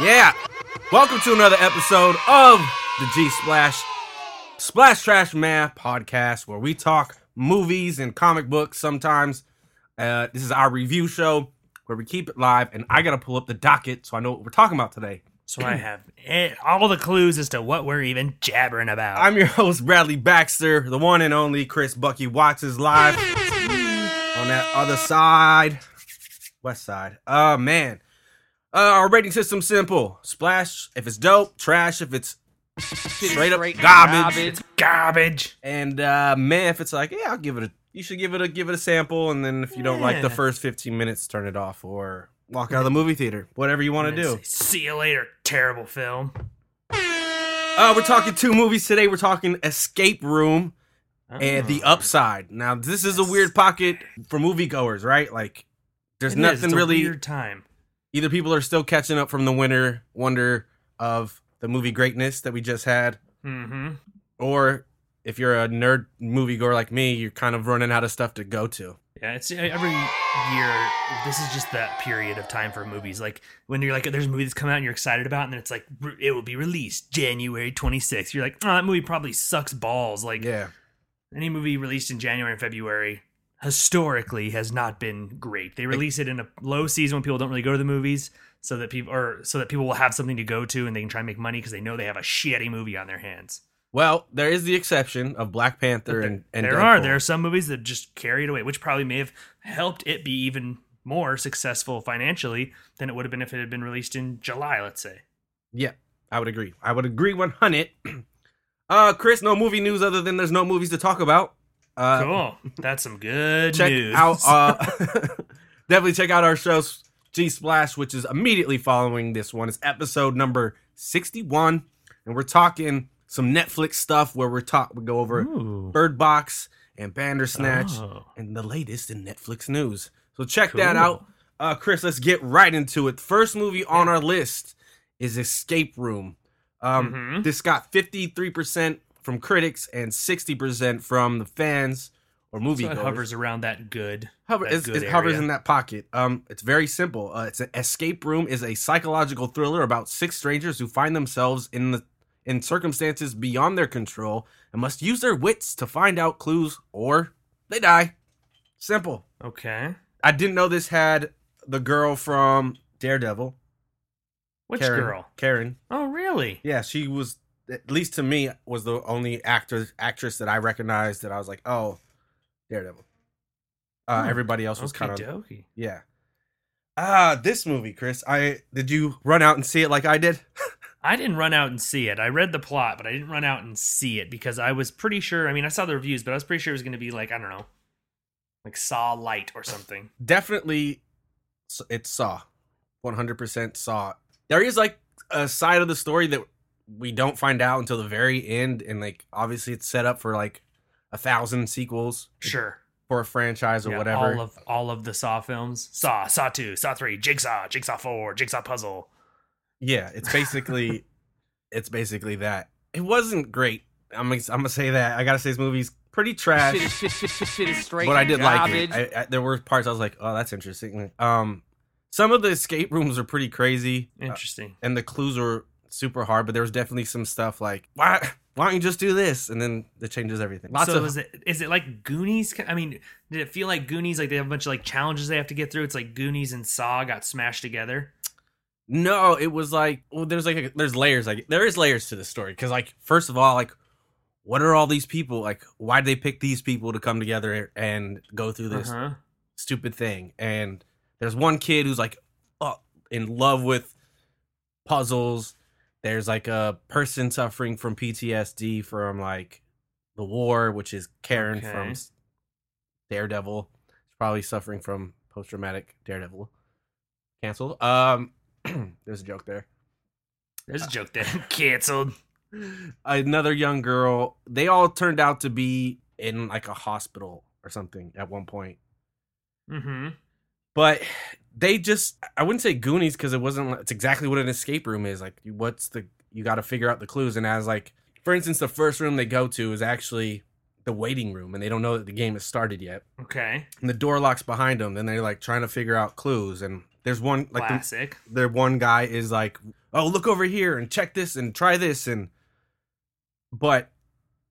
Yeah. Welcome to another episode of the G Splash Splash Trash Man podcast where we talk movies and comic books sometimes. Uh, this is our review show where we keep it live and I got to pull up the docket so I know what we're talking about today. So I have all the clues as to what we're even jabbering about. I'm your host Bradley Baxter, the one and only Chris Bucky Watts is live on that other side, west side. Oh man, uh, our rating system simple: splash if it's dope, trash if it's straight up garbage, garbage. Garbage. and uh, man if it's like yeah, I'll give it a. You should give it a give it a sample, and then if you don't like the first 15 minutes, turn it off or walk out of the movie theater. Whatever you want to do. See you later, terrible film. Uh, we're talking two movies today. We're talking Escape Room and The Oh. Upside. Now, this is a weird pocket for moviegoers, right? Like, there's It nothing really. weird time. Either people are still catching up from the winter wonder of the movie greatness that we just had, Mm-hmm. or if you're a nerd moviegoer like me, you're kind of running out of stuff to go to. Yeah, it's every year. This is just that period of time for movies. Like when you're like, there's a movie that's come out and you're excited about, and then it's like it will be released January 26th. You're like, oh, that movie probably sucks balls. Like Yeah. Any movie released in January and February historically has not been great. They release it in a low season when people don't really go to the movies, so that people or so that people will have something to go to and they can try and make money because they know they have a shitty movie on their hands. Well, there is the exception of Black Panther and, and there are there are some movies that just carry it away, which probably may have helped it be even more successful financially than it would have been if it had been released in July, let's say. Yeah, I would agree. I would agree 100. Uh, Chris, no movie news other than there's no movies to talk about. Uh, Cool, that's some good check news. out uh definitely check out our show G Splash, which is immediately following this one. It's episode number 61, and we're talking some Netflix stuff where we're talk we go over Ooh. Bird Box and Bandersnatch Oh. and the latest in Netflix news. So check that out. Uh Chris, let's get right into it. First movie on our list is Escape Room. Um Mhm. this got 53% from critics and 60% from the fans or movie So it hovers around that good. Hover, that good it hovers in that pocket. Um, it's very simple. Uh, it's an escape room is a psychological thriller about six strangers who find themselves in the in circumstances beyond their control and must use their wits to find out clues or they die. Simple. Okay. I didn't know this had the girl from Daredevil. Which Karen, girl? Karen. Oh, really? Yeah, she was at least to me was the only actor actress that I recognized that I was like, oh, Daredevil. Uh, Hmm. everybody else was kind of. Yeah. Ah, this movie, Chris. I did you run out and see it like I did? I didn't run out and see it. I read the plot, but I didn't run out and see it because I was pretty sure. I mean, I saw the reviews, but I was pretty sure it was going to be like I don't know, like Saw Light or something. Definitely, it's Saw. One hundred percent Saw. There is like a side of the story that we don't find out until the very end, and like obviously it's set up for like a thousand sequels Sure. for a franchise or Yeah, whatever. All of all of the Saw films. Saw, Saw Two, Saw Three, Jigsaw, Jigsaw Four, Jigsaw Puzzle. yeah, it's basically, it's basically that. It wasn't great. I'm gonna, I'm gonna say that. I gotta say this movie's pretty trash. Shit, shit, shit, shit, shit is straight but I did garbage. like it. I, I, there were parts I was like, "Oh, that's interesting." Um, some of the escape rooms are pretty crazy, uh, Interesting. and the clues were super hard. But there was definitely some stuff like, "Why, why don't you just do this?" And then it changes everything. Lots so of is it is it like Goonies? I mean, did it feel like Goonies? Like they have a bunch of like challenges they have to get through. It's like Goonies and Saw got smashed together. no. It was like, well, there's like a, there's layers. Like there is layers to the story because, like, first of all, like, what are all these people? Like, why did they pick these people to come together and go through this Uh-huh. stupid thing. And there's one kid who's like uh, in love with puzzles. There's like a person suffering from PTSD from like the war, which is Karen Okay. from Daredevil. She's probably suffering from post traumatic Daredevil. Canceled. Um, there's a joke there. There's a joke there. Canceled. Another young girl. They all turned out to be in like a hospital or something at one point. Mm-hmm. But they just i wouldn't say goonies because it wasn't it's exactly what an escape room is like what's the you got to figure out the clues and as like for instance the first room they go to is actually the waiting room and they don't know that the game has started yet Okay. and the door locks behind them then they're like trying to figure out clues and there's one like the, their one guy is like, "Oh, look over here and check this and try this," and but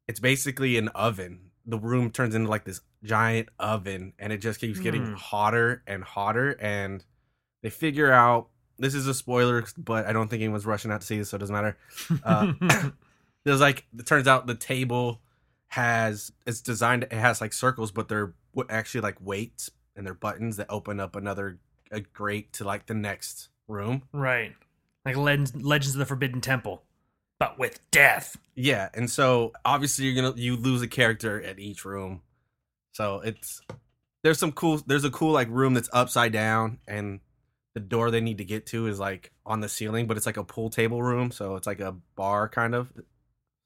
it's basically an oven. The room turns into like this giant oven, and it just keeps getting Hmm. hotter and hotter. And they figure out this is a spoiler, but I don't think anyone's rushing out to see this, so it doesn't matter. Uh, There's like it turns out the table has it's designed it has like circles, but they're actually like weights and they're buttons that open up another a grate to like the next room. right. Like Legends, Legends of the Forbidden Temple, but with death. Yeah, and so obviously you're gonna you lose a character at each room. So it's there's some cool there's a cool like room that's upside down and the door they need to get to is like on the ceiling, but it's like a pool table room, so it's like a bar kind of.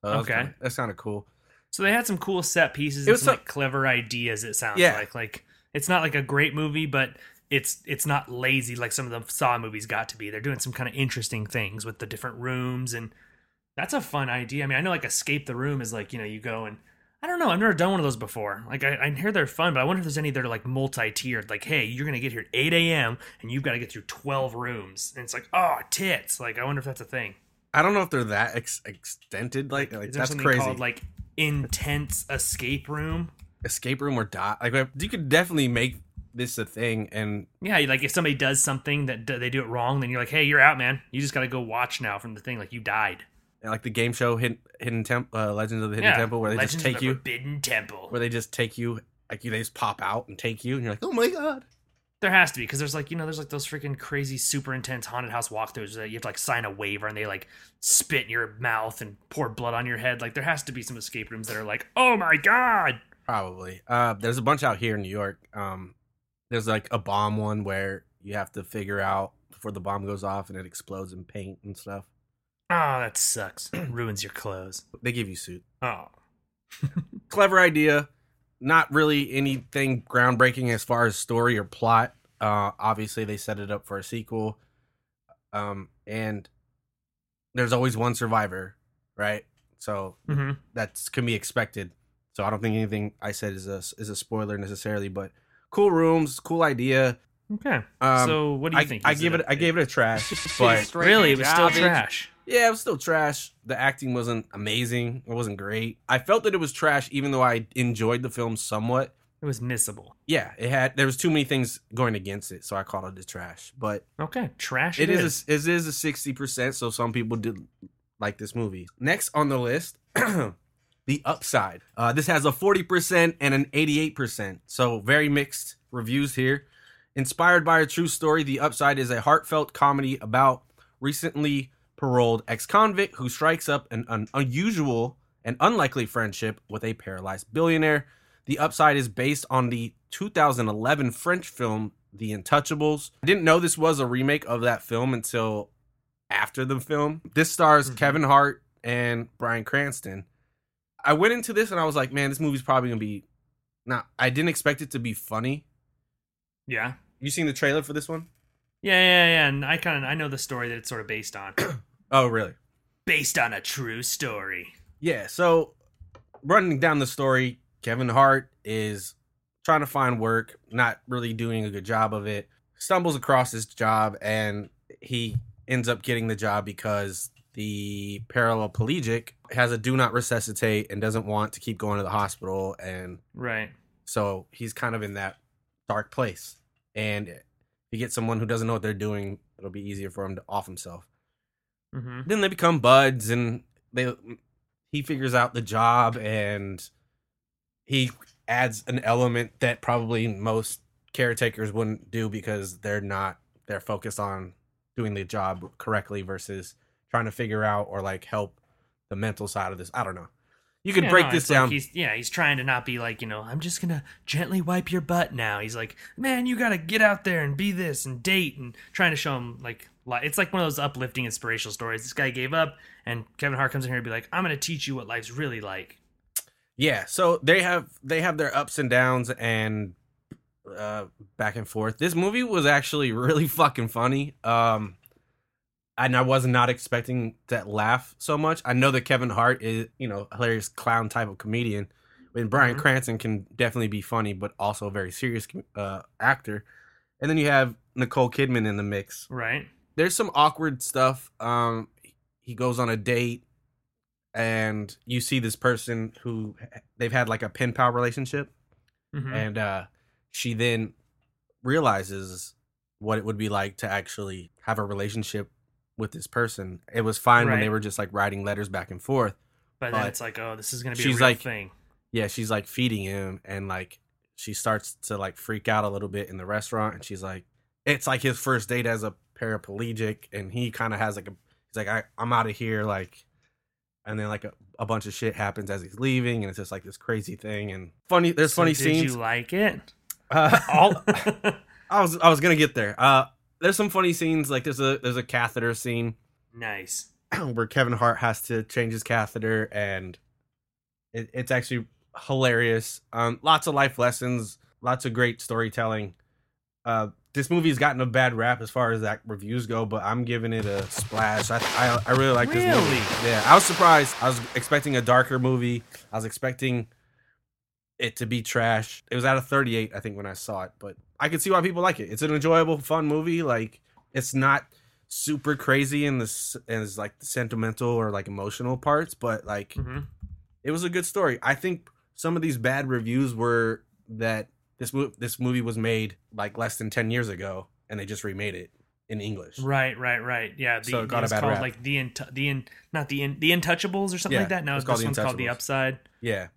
Okay. that's kind of cool. So they had some cool set pieces It and was some some- like clever ideas. It sounds Yeah. like like it's not like a great movie, but it's it's not lazy like some of the Saw movies got to be. They're doing some kind of interesting things with the different rooms, and that's a fun idea. I mean, I know like Escape the Room is like you know you go and I don't know. I've never done one of those before. Like I, I hear they're fun, but I wonder if there's any that are like multi-tiered. Like, hey, you're gonna get here at 8 a.m. and you've got to get through 12 rooms, and it's like, oh, tits. Like, I wonder if that's a thing. I don't know if they're that ex- extended. Like, like Is there that's something crazy. called like intense escape room? Escape room or dot. Like you could definitely make this a thing, and Yeah, like if somebody does something that d- they do it wrong, then you're like, hey, you're out, man. You just got to go watch now from the thing. Like you died. Like the game show Hidden, Hidden Temple, uh, Legends of the Hidden yeah, Temple, where they Legends just of take the you, Forbidden Temple. where they just take you, like you, they just pop out and take you, and you're like, oh my god. There has to be because there's like you know there's like those freaking crazy super intense haunted house walkthroughs that you have to like sign a waiver and they like spit in your mouth and pour blood on your head. Like there has to be some escape rooms that are like, oh my god. Probably. Uh, there's a bunch out here in New York. Um, there's like a bomb one where you have to figure out before the bomb goes off and it explodes in paint and stuff. Oh, that sucks. Ruins your clothes. They give you suit. Oh, Clever idea. Not really anything groundbreaking as far as story or plot. Uh, obviously they set it up for a sequel. Um, and there's always one survivor, right? So hmm that's can be expected. So I don't think anything I said is a is a spoiler necessarily, but cool rooms, cool idea. okay. Um, so what do you I, think? I Is give it a- I gave it a trash, but really it was still trash. Yeah, it was still trash. The acting wasn't amazing. It wasn't great. I felt that it was trash, even though I enjoyed the film somewhat. It was missable. Yeah, it had there was too many things going against it, so I called it a trash. But Okay, trash. it is a, it is a sixty percent, so some people did like this movie. Next on the list, The Upside. Uh, this has a forty percent and an eighty-eight percent, so very mixed reviews here. Inspired by a true story, The Upside is a heartfelt comedy about recently paroled ex-convict who strikes up an, an unusual and unlikely friendship with a paralyzed billionaire. The Upside is based on the 2011 French film The Untouchables. I didn't know this was a remake of that film until after the film. This stars Mhm. Kevin Hart and Bryan Cranston. I went into this and I was like, man, this movie's probably gonna be not. I didn't expect it to be funny. Yeah. You seen the trailer for this one? Yeah, yeah, yeah. And I kind of I know the story that it's sort of based on. Oh, really? based on a true story. Yeah. So, running down the story, Kevin Hart is trying to find work, not really doing a good job of it. Stumbles across his job, and he ends up getting the job because the paraplegic has a do not resuscitate and doesn't want to keep going to the hospital, and Right. so he's kind of in that dark place. And if you get someone who doesn't know what they're doing, it'll be easier for him to off himself Mm-hmm. then they become buds and they he figures out the job and he adds an element that probably most caretakers wouldn't do because they're not they're focused on doing the job correctly versus trying to figure out or like help the mental side of this i don't know you could break this down he's, yeah, he's trying to not be like, you know, I'm just gonna gently wipe your butt now. He's like, man, you gotta get out there and be this and date and trying to show him like, li- it's like one of those uplifting inspirational stories. This guy gave up, and Kevin Hart comes in here and be like, I'm gonna teach you what life's really like. Yeah, so they have they have their ups and downs and uh back and forth. This movie was actually really fucking funny. Um and I was not expecting that laugh so much. I know that Kevin Hart is, you know, a hilarious clown type of comedian. And Bryan Mhm. Cranston can definitely be funny, but also a very serious uh, actor. and then you have Nicole Kidman in the mix. Right. There's some awkward stuff. Um, he goes on a date, and you see this person who they've had like a pen pal relationship, Mhm. and uh, she then realizes what it would be like to actually have a relationship with this person. It was fine when they were just like writing letters back and forth. but then but it's like, oh, this is gonna be she's a real like- thing. yeah, she's like feeding him and like she starts to like freak out a little bit in the restaurant and she's like it's like his first date as a paraplegic and he kind of has like a he's like I, I'm out of here like and then like a, a bunch of shit happens as he's leaving and it's just like this crazy thing and funny there's So funny did scenes you like it? uh, all, I was I was gonna get there uh there's some funny scenes like there's a there's a catheter scene nice. where Kevin Hart has to change his catheter, and it, it's actually hilarious. Um, lots of life lessons, lots of great storytelling. Uh, this movie's gotten a bad rap as far as that reviews go, but I'm giving it a splash. I I, I really like this movie. Yeah, I was surprised. I was expecting a darker movie. I was expecting it to be trash. It was out of 38, I think, when I saw it, but I can see why people like it. It's an enjoyable, fun movie. Like it's not super crazy in this as like the sentimental or like emotional parts, but like hmm it was a good story. I think some of these bad reviews were that this movie this movie was made like less than 10 years ago and they just remade it in English. Right, right, right. Yeah, the, So it got a it's bad called rap. like the in, the in, not the in, the Intouchables or something Yeah, like that. No, it's this called one's called the Upside. Yeah.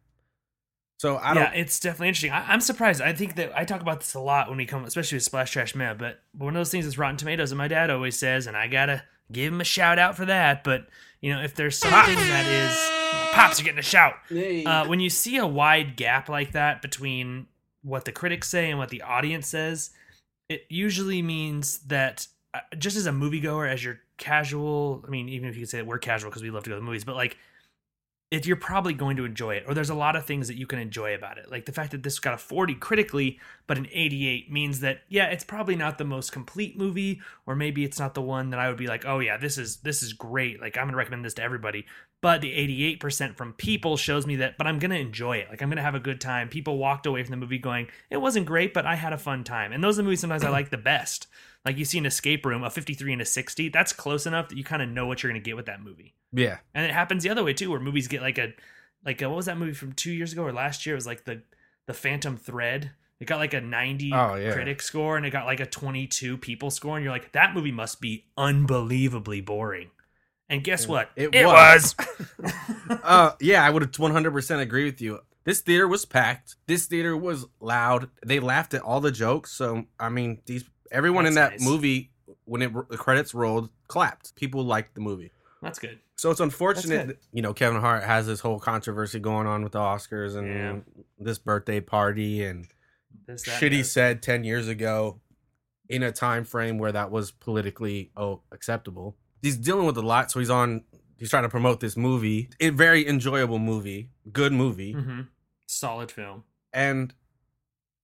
So I don't yeah, it's definitely interesting. I, I'm surprised. I think that I talk about this a lot when we come, especially with Splash Trash Man. But one of those things is Rotten Tomatoes, and my dad always says, and I gotta give him a shout out for that. But you know, if there's something that is pops, you're getting a shout. Uh, when you see a wide gap like that between what the critics say and what the audience says, it usually means that uh, just as a moviegoer, as you're casual, I mean, even if you could say that we're casual because we love to go to the movies, but like, if you're probably going to enjoy it, or there's a lot of things that you can enjoy about it. Like the fact that this got a 40 critically, but an 88 means that yeah, it's probably not the most complete movie, or maybe it's not the one that I would be like, oh yeah, this is this is great. Like I'm gonna recommend this to everybody. But the 88% from people shows me that, but I'm gonna enjoy it. Like I'm gonna have a good time. People walked away from the movie going, it wasn't great, but I had a fun time. And those are the movies sometimes I like the best. Like you see an escape room, a 53 and a 60, that's close enough that you kind of know what you're gonna get with that movie. yeah. And it happens the other way too, where movies get like a like a, what was that movie from two years ago or last year? It was like the the Phantom Thread. It got like a 90 Oh, yeah. critic score and it got like a 22 people score, and you're like, that movie must be unbelievably boring. And guess what? It was. uh yeah, I would have 100% agree with you. This theater was packed. This theater was loud. They laughed at all the jokes. So, I mean, these everyone in that nice. movie when it the credits rolled clapped. People liked the movie. That's good. So it's unfortunate, that, you know, Kevin Hart has this whole controversy going on with the Oscars and Yeah. this birthday party and This, that, shit he said 10 years ago in a time frame where that was politically oh acceptable. He's dealing with a lot, so he's on he's trying to promote this movie. A very enjoyable movie, good movie. that. Mhm. Solid film. And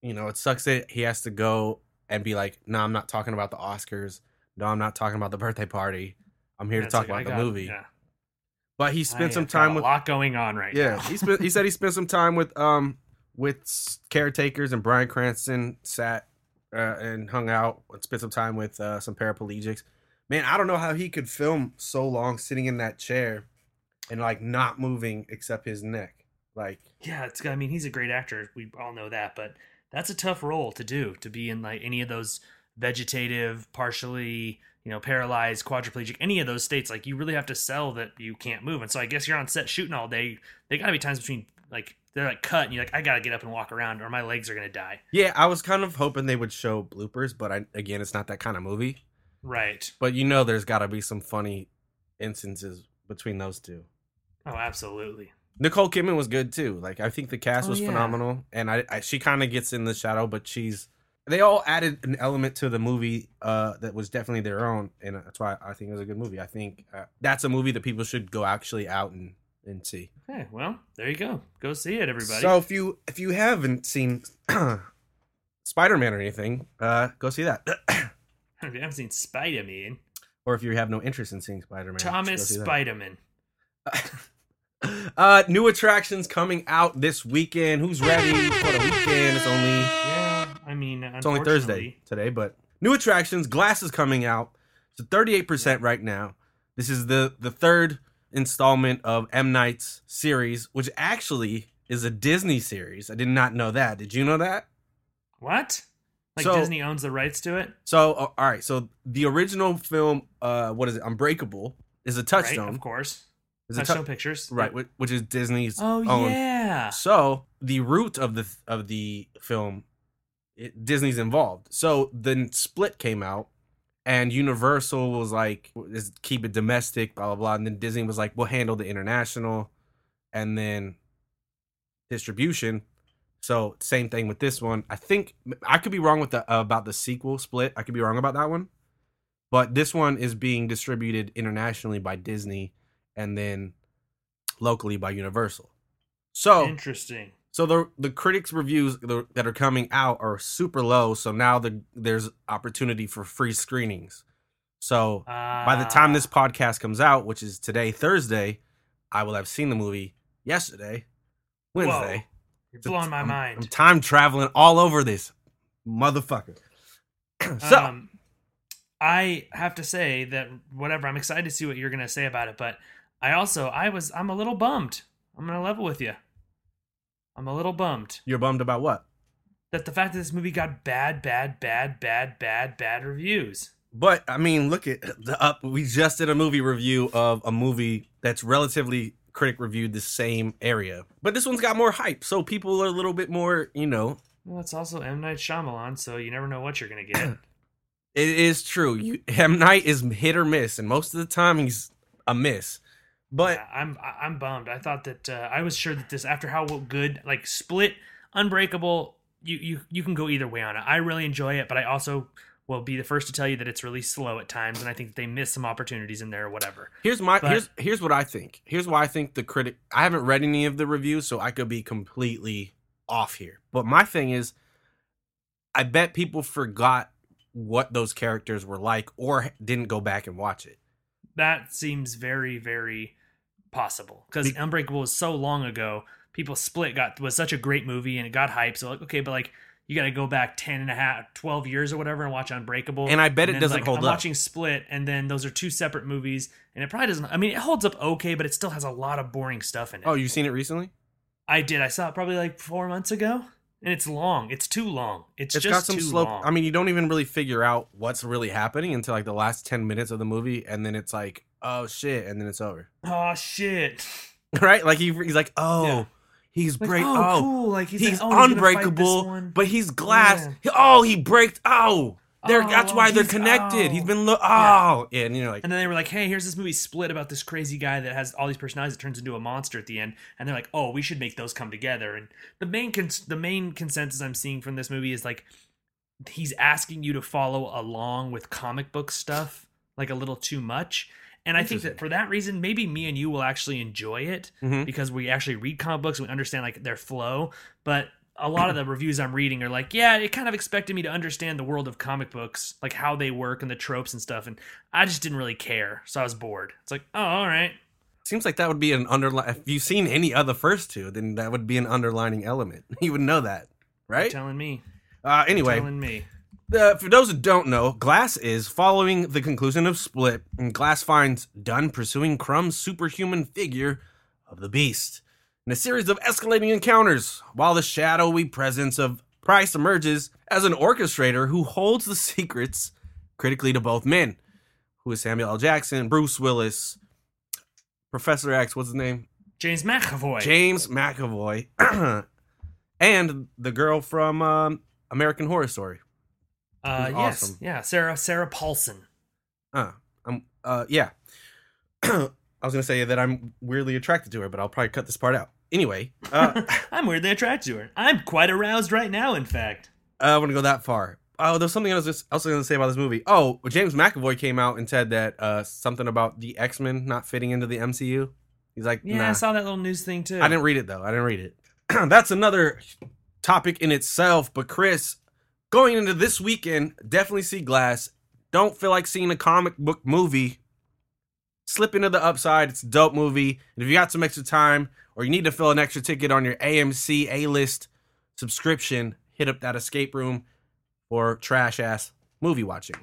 you know, it sucks that he has to go and be like, "No, I'm not talking about the Oscars. No, I'm not talking about the birthday party. I'm here Yeah, to talk like, about I the got- movie." Yeah. But he I spent some have got time a with lot going on right Yeah, now. he spent. He said he spent some time with um with caretakers and Bryan Cranston sat uh, and hung out and spent some time with uh, some paraplegics. Man, I don't know how he could film so long sitting in that chair and like not moving except his neck. Like, Yeah, it's. I mean, he's a great actor. We all know that, but that's a tough role to do. To be in like any of those vegetative, partially, you know, paralyzed, quadriplegic, any of those states. Like you really have to sell that you can't move. And so I guess you're on set shooting all day. They got to be times between like they're like cut, and you're like, I got to get up and walk around, or my legs are gonna die. yeah, I was kind of hoping they would show bloopers, but I again, it's not that kind of movie. Right. But you know, there's got to be some funny instances between those two. Oh, absolutely. Nicole Kidman was good too. Like I think the cast Oh, was yeah. phenomenal, and I, I she kind of gets in the shadow, but she's they all added an element to the movie uh, that was definitely their own, and that's why I think it was a good movie. I think uh, that's a movie that people should go actually out and and see. Okay. Well, there you go. Go see it, everybody. So if you if you haven't seen Spider Man or anything, uh, go see that. if you haven't seen Spider Man, or if you have no interest in seeing Spider Man, Thomas Spiderman. uh, new attractions coming out this weekend. Who's ready for the weekend? It's only Yeah, I mean, it's only Thursday today, but new attractions. Glass is coming out. It's thirty eight percent right now. This is the the third installment of M Night's series, which actually is a Disney series. I did not know that. Did you know that? What? Like So- Disney owns the rights to it, So, uh, all right. So the original film, uh, what is it? Unbreakable is a right? Touchstone. Of course, Touchstone tou- Pictures, right? Which is Disney's Oh own. yeah, So the root of the of the film, it, Disney's involved. So then Split came out, and Universal was like, "Is keep it domestic," blah blah blah. And then Disney was like, "We'll handle the international," and then distribution. So same thing with this one. I think I could be wrong with the uh, about the sequel Split. I could be wrong about that one, but this one is being distributed internationally by Disney, and then locally by Universal. So interesting. so the the critics reviews that are coming out are super low. So now the there's opportunity for free screenings. So by the time this Ah, podcast comes out, which is today Thursday, I will have seen the movie yesterday, Wednesday. you're blowing my I'm- mind. I'm time traveling all over this motherfucker. so um, I have to say that whatever. I'm excited to see what you're going to say about it, but I also I was I'm a little bummed. I'm to level with you. I'm a little bummed you're bummed about what? that the fact that this movie got bad, bad, bad, bad, bad, bad reviews. But I mean, look at the up. We just did a movie review of a movie that's relatively critic reviewed the same area, but this one's got more hype, so people are a little bit more, you know. Well, it's also M Night Shyamalan, so you never know what you're to get. It is true. You, M Night is hit or miss, and most of the time he's a miss. But Yeah, I'm I'm bummed. I thought that uh, I was sure that this after how good like Split, Unbreakable, you you you can go either way on it. I really enjoy it, but I also will be the first to tell you that it's really slow at times, and I think that they miss some opportunities in there or whatever. here's my But- here's here's what I think. Here's why I think the critic. I haven't read any of the reviews, so I could be completely off here. But my thing is, I bet people forgot what those characters were like, or didn't go back and watch it. That seems very very possible because Be- Unbreakable was so long ago. People Split got was such a great movie and it got hyped. So like okay, but like. You got to go back 10 and a half, 12 years or whatever and watch Unbreakable. And I bet it doesn't like, hold I'm up. watching Split, and then those are two separate movies, and it probably doesn't. I mean, it holds up okay, but it still has a lot of boring stuff in it. Oh, you've seen it recently? I did. I saw it probably like four months ago, and it's long. It's too long. It's, it's just got some too slow. long. I mean, you don't even really figure out what's really happening until like the last ten minutes of the movie, and then it's like, oh shit, and then it's over. oh shit! right? Like he, he's like, oh, Yeah. he's Like, break. oh, Oh, cool. Like he's, oh, he's, like, oh, gonna fight this unbreakable, but he's glass. Yeah. He- oh, he breaks. Oh, they're, that's Oh, why they're connected. oh. He's been lo- oh, yeah. and you're like, And then they were like, "Hey, here's this movie Split about this crazy guy that has all these personalities that turns into a monster at the end." And they're like, "Oh, we should make those come together." And the main cons- the main consensus I'm seeing from this movie is like he's asking you to follow along with comic book stuff like a little too much. And I think that for that reason, maybe me and you will actually enjoy it Mhm. because we actually read comic books and we understand like their flow. But a lot of the reviews I'm reading are like, yeah, it kind of expected me to understand the world of comic books, like how they work and the tropes and stuff. And I just didn't really care. So I was bored. It's like, oh, all right. seems like that would be an underline. If you've seen any other first two, then that would be an underlining element. You would know that, right? Telling me. Uh, anyway, Telling me. Uh, for those who don't know, Glass is following the conclusion of Split, and Glass finds Dunn pursuing Crumb's superhuman figure of the Beast in a series of escalating encounters, while the shadowy presence of Price emerges as an orchestrator who holds the secrets critically to both men, who is Samuel L. Jackson, Bruce Willis, Professor X, what's his name? James McAvoy. James McAvoy, and the girl from um, American Horror Story. Uh, yes. awesome. Yeah. Sarah, Sarah Paulson. Uh, I'm uh, yeah. I was gonna say that I'm weirdly attracted to her, but I'll probably cut this part out. Anyway, uh, I'm weirdly attracted to her. I'm quite aroused right now, in fact. I want to go that far. Oh, there's something else I was also gonna say about this movie. Oh, James McAvoy came out and said that uh, something about the X Men not fitting into the MCU. He's like, Yeah, nah. I saw that little news thing too. I didn't read it though. I didn't read it. That's another topic in itself. But Chris, going into this weekend, definitely see Glass. Don't feel like seeing a comic book movie. slip into the upside. It's a dope movie. And if you got some extra time or you need to fill an extra ticket on your AMC A list subscription, hit up that escape room for trash ass movie watching.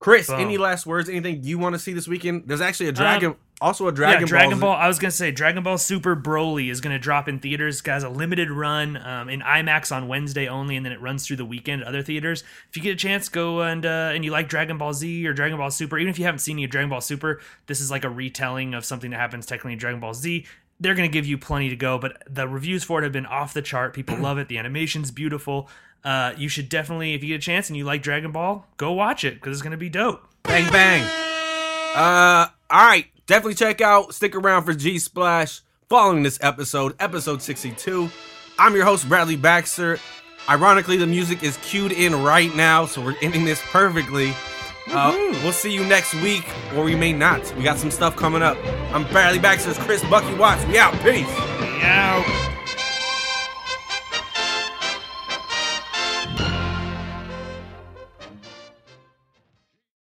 Chris, Boom. any last words? Anything you want to see this weekend? There's actually a um, dragon, also a Dragon, yeah, Dragon Ball. Ball. I was gonna say Dragon Ball Super Broly is gonna drop in theaters. Guys, a limited run um, in IMAX on Wednesday only, and then it runs through the weekend at other theaters. If you get a chance, go and uh, and you like Dragon Ball Z or Dragon Ball Super, even if you haven't seen any Dragon Ball Super, this is like a retelling of something that happens technically in Dragon Ball Z. They're gonna give you plenty to go, but the reviews for it have been off the chart. People love it. The animation's beautiful. Uh, you should definitely, if you get a chance and you like Dragon Ball, go watch it because it's gonna be dope. Bang bang. Uh, all right. Definitely check out. Stick around for G Splash following this episode, episode 62. I'm your host Bradley Baxter. Ironically, the music is cued in right now, so we're ending this perfectly. Uh, we'll see you next week, or we may not. We got some stuff coming up. I'm Bradley Baxter. It's Chris Bucky Watts. We out. Peace. Yeah.